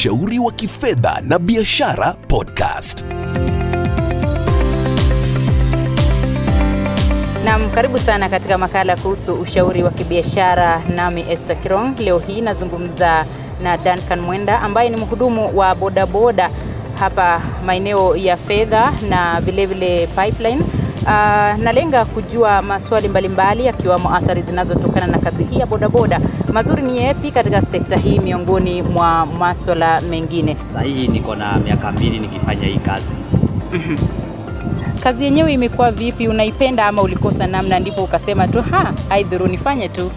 ushauri wa kifedha na biashara podcast. Nam, karibu sana katika makala kuhusu ushauri wa kibiashara, nami Esther Kirong. Leo hii nazungumza na Duncan Mwenda ambaye ni mhudumu wa bodaboda hapa maeneo ya fedha na vilevile pipeline. Uh, nalenga kujua maswali mbalimbali yakiwamo athari zinazotokana na kazi hii ya bodaboda. Mazuri ni yepi katika sekta hii miongoni mwa maswala mengine? Sasa hii niko na miaka mbili nikifanya hii kazi. Kazi yenyewe imekuwa vipi? Unaipenda ama ulikosa namna ndipo ukasema tu ha, aidhuru nifanye tu?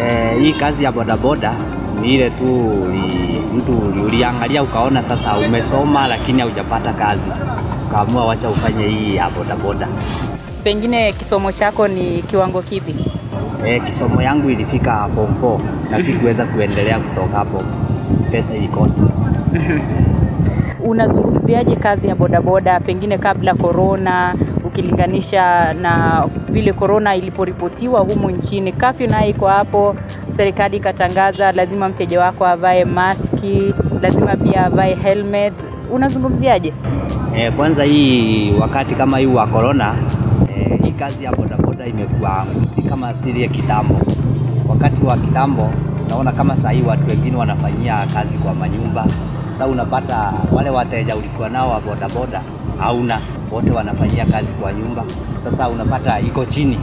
E, hii kazi ya bodaboda ni ile tu mtu uliangalia ukaona sasa umesoma lakini haujapata kazi, ukaamua wacha ufanye hii ya bodaboda. Pengine kisomo chako ni kiwango kipi? E, kisomo yangu ilifika form 4 na sikuweza kuendelea kutoka hapo, pesa ilikosa. Unazungumziaje kazi ya bodaboda pengine kabla korona, ukilinganisha na vile korona iliporipotiwa humu nchini? Kafyu naye iko hapo, serikali ikatangaza lazima mteja wako avae maski, lazima pia avae helmet. Unazungumziaje? E, kwanza hii wakati kama hii wa corona e, hii kazi ya bodaboda imekuwa si kama siri ya kitambo. Wakati wa kitambo naona kama saa hii watu wengine wanafanyia kazi kwa manyumba. Sasa unapata wale wateja ulikuwa nao wa bodaboda hauna, wote wanafanyia kazi kwa nyumba. Sasa unapata iko chini.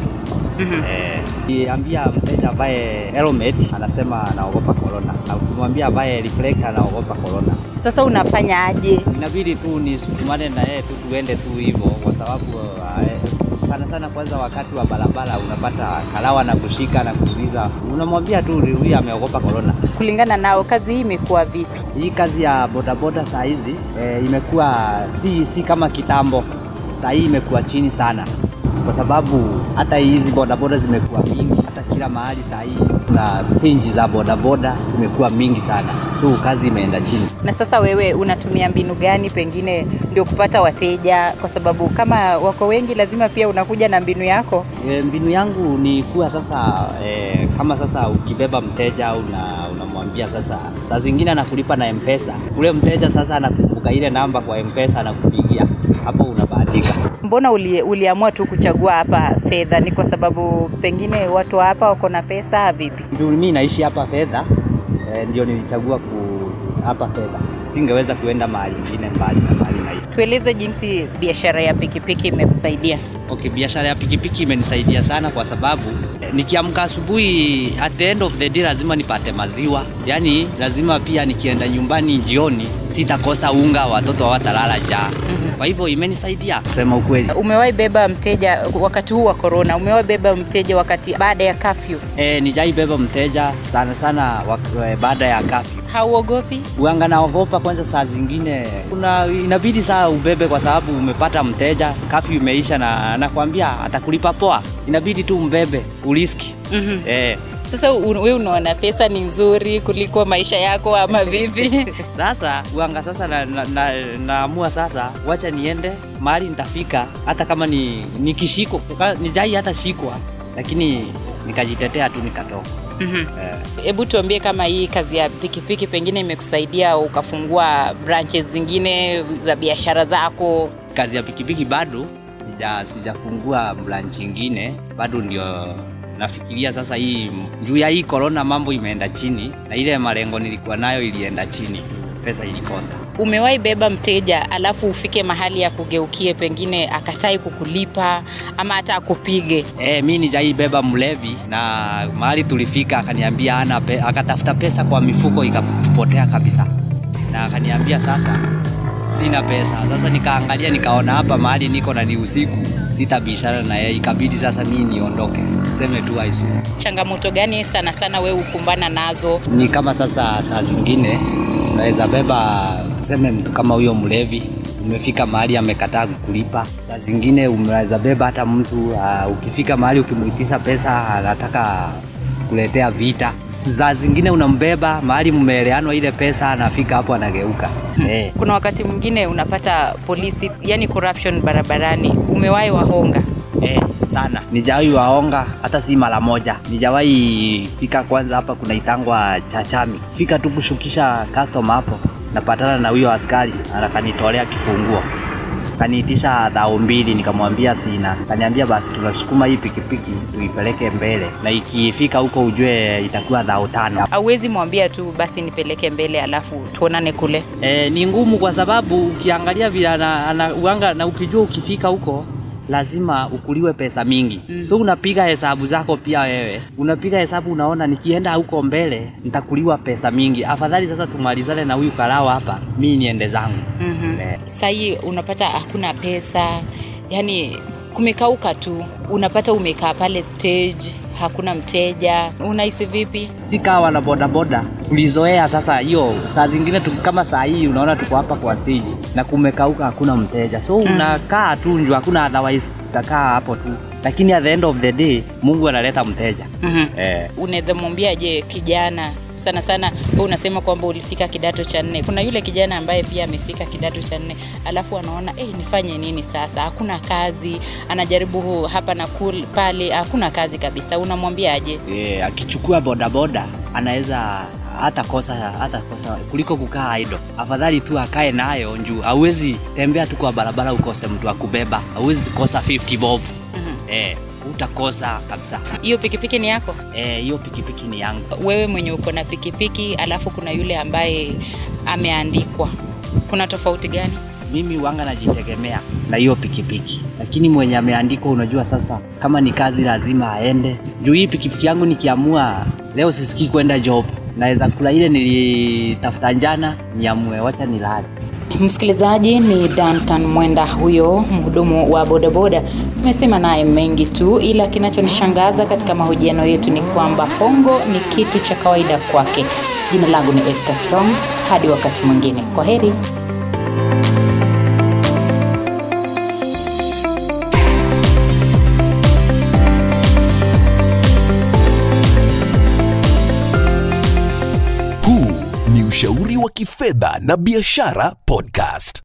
Eh, kiambia mteja ambaye helmet anasema anaogopa corona, na ukimwambia ambaye reflector anaogopa corona Sasa unafanya aje? inabidi tu nisukumane na yeye tu tuende tu hivyo, kwa sababu uh, sana sana, kwanza wakati wa barabara unapata kalawa na kushika na kuuliza, unamwambia tu huyu ameogopa corona. Kulingana nao, kazi hii imekuwa vipi? Hii kazi ya bodaboda saa hizi e, imekuwa si, si kama kitambo. Saa hii imekuwa chini sana, kwa sababu hata hizi bodaboda zimekuwa mingi, hata kila mahali saa hii kuna stingi za bodaboda zimekuwa mingi sana, so kazi imeenda chini. Na sasa wewe unatumia mbinu gani pengine ndio kupata wateja? Kwa sababu kama wako wengi, lazima pia unakuja na mbinu yako. E, mbinu yangu ni kuwa sasa e, kama sasa ukibeba mteja una, unamwambia sasa, saa zingine anakulipa na mpesa, ule mteja sasa anakumbuka ile namba kwa mpesa anakupigia, hapo unabahatika. Mbona uli, uliamua tu kuchagua hapa fedha? Ni kwa sababu pengine watu hapa wako na pesa vipi? Ndio mimi naishi hapa fedha e, ndio nilichagua ku hapa fedha, singeweza kuenda mahali ingine mbali na naishi. Tueleze jinsi biashara ya pikipiki imekusaidia. Okay, biashara ya pikipiki imenisaidia sana kwa sababu eh, nikiamka asubuhi, at the end of the day lazima nipate maziwa, yaani lazima pia nikienda nyumbani jioni sitakosa unga, watoto hawatalala njaa. Kwa hivyo imenisaidia kusema ukweli. Umewahi beba mteja wakati huu wa corona? Umewahi beba mteja wakati baada ya kafyu? E, nijaibeba mteja sana sana eh, baada ya kafi Hauogopi? uanga naogopa kwanza, saa zingine kuna inabidi saa ubebe kwa sababu umepata mteja, kafi imeisha na anakwambia atakulipa poa, inabidi tu mbebe uriski. -hmm. Eh, Sasa wewe unaona pesa ni nzuri kuliko maisha yako ama vipi? Sasa uanga sasa naamua na, na, sasa, wacha niende mahali nitafika, hata kama ni kishiko nijai hata shikwa, lakini nikajitetea tu nikatoka. Mhm. Eh, Hebu tuambie kama hii kazi ya pikipiki pengine imekusaidia ukafungua branches zingine za biashara zako. kazi ya pikipiki bado sija sijafungua branch ingine, bado ndio nafikiria sasa. Hii juu ya hii corona mambo imeenda chini, na ile malengo nilikuwa nayo ilienda chini, pesa ilikosa. Umewahi beba mteja alafu ufike mahali ya kugeukie, pengine akatai kukulipa ama hata akupige? E, mi nijaibeba mlevi na mahali tulifika akaniambia ana pe, akatafuta pesa kwa mifuko ikapotea kabisa, na akaniambia sasa sina pesa. Sasa nikaangalia nikaona hapa mahali niko na ni usiku, sitabishana na yeye, ikabidi sasa mimi niondoke, seme tu aisu. Changamoto gani sana sana wewe ukumbana nazo? Ni kama sasa saa zingine unaweza beba tuseme mtu kama huyo mlevi umefika mahali amekataa kukulipa. Saa zingine unaweza beba hata mtu uh, ukifika mahali ukimuitisha pesa anataka kuletea vita. Saa zingine unambeba mahali mmeeleanwa ile pesa, anafika hapo anageuka. Eh, Kuna wakati mwingine unapata polisi, yani corruption barabarani. Umewahi wahonga? Eh, sana. Nijawahi waonga hata si mara moja. Nijawahi fika kwanza hapa kunaitangwa chachami, fika tu kushukisha customer hapo napatana na huyo askari anakanitolea kifunguo kaniitisha dhao mbili, nikamwambia sina. Kaniambia basi tunasukuma hii pikipiki tuipeleke mbele, na ikifika huko ujue itakuwa dhao tano. Hauwezi mwambia tu basi nipeleke mbele alafu tuonane kule. E, ni ngumu kwa sababu ukiangalia vile ana, ana, uanga, na ukijua ukifika huko lazima ukuliwe pesa mingi mm. So unapiga hesabu zako pia wewe, unapiga hesabu, unaona nikienda huko mbele nitakuliwa pesa mingi, afadhali sasa tumalizane na huyu karao hapa, mi niende zangu mm-hmm. Eh. Sahii unapata hakuna pesa, yani kumekauka tu, unapata umekaa pale stage, hakuna mteja, unahisi vipi? si kawa na bodaboda tulizoea sasa hiyo saa zingine kama saa hii unaona tuko hapa kwa stage na kumekauka hakuna mteja so mm. unakaa tu nju hakuna otherwise utakaa hapo tu lakini at the end of the day mungu analeta mteja mm-hmm. eh, Unaweza mwambia je, kijana sana sana, wewe unasema kwamba ulifika kidato cha nne. Kuna yule kijana ambaye pia amefika kidato cha nne, alafu anaona eh, nifanye nini sasa? Hakuna kazi, anajaribu hapa na kul, pale, hakuna kazi kabisa. Unamwambiaje? Yeah, akichukua bodaboda anaweza hata kosa hata kosa kuliko kukaa idle. Afadhali tu akae nayo njuu, hauwezi tembea tu kwa barabara ukose mtu akubeba, kubeba, hauwezi kosa 50 bob Mhm. eh, utakosa kabisa. Hiyo pikipiki ni yako Hiyo hiyo pikipiki ni yangu. wewe mwenye uko na pikipiki, alafu kuna yule ambaye ameandikwa. Kuna tofauti gani? mimi wanga najitegemea na hiyo pikipiki, lakini mwenye ameandikwa, unajua sasa, kama ni kazi lazima aende. Juu hii pikipiki yangu nikiamua leo sisikii kwenda job, naweza kula ile nilitafuta njana, niamue wacha nilale. Msikilizaji, ni Duncan Mwenda huyo mhudumu wa bodaboda. Tumesema naye mengi tu, ila kinachonishangaza katika mahojiano yetu ni kwamba hongo ni kitu cha kawaida kwake. Jina langu ni Esther hadi wakati mwingine, kwa heri. Kifedha na biashara podcast.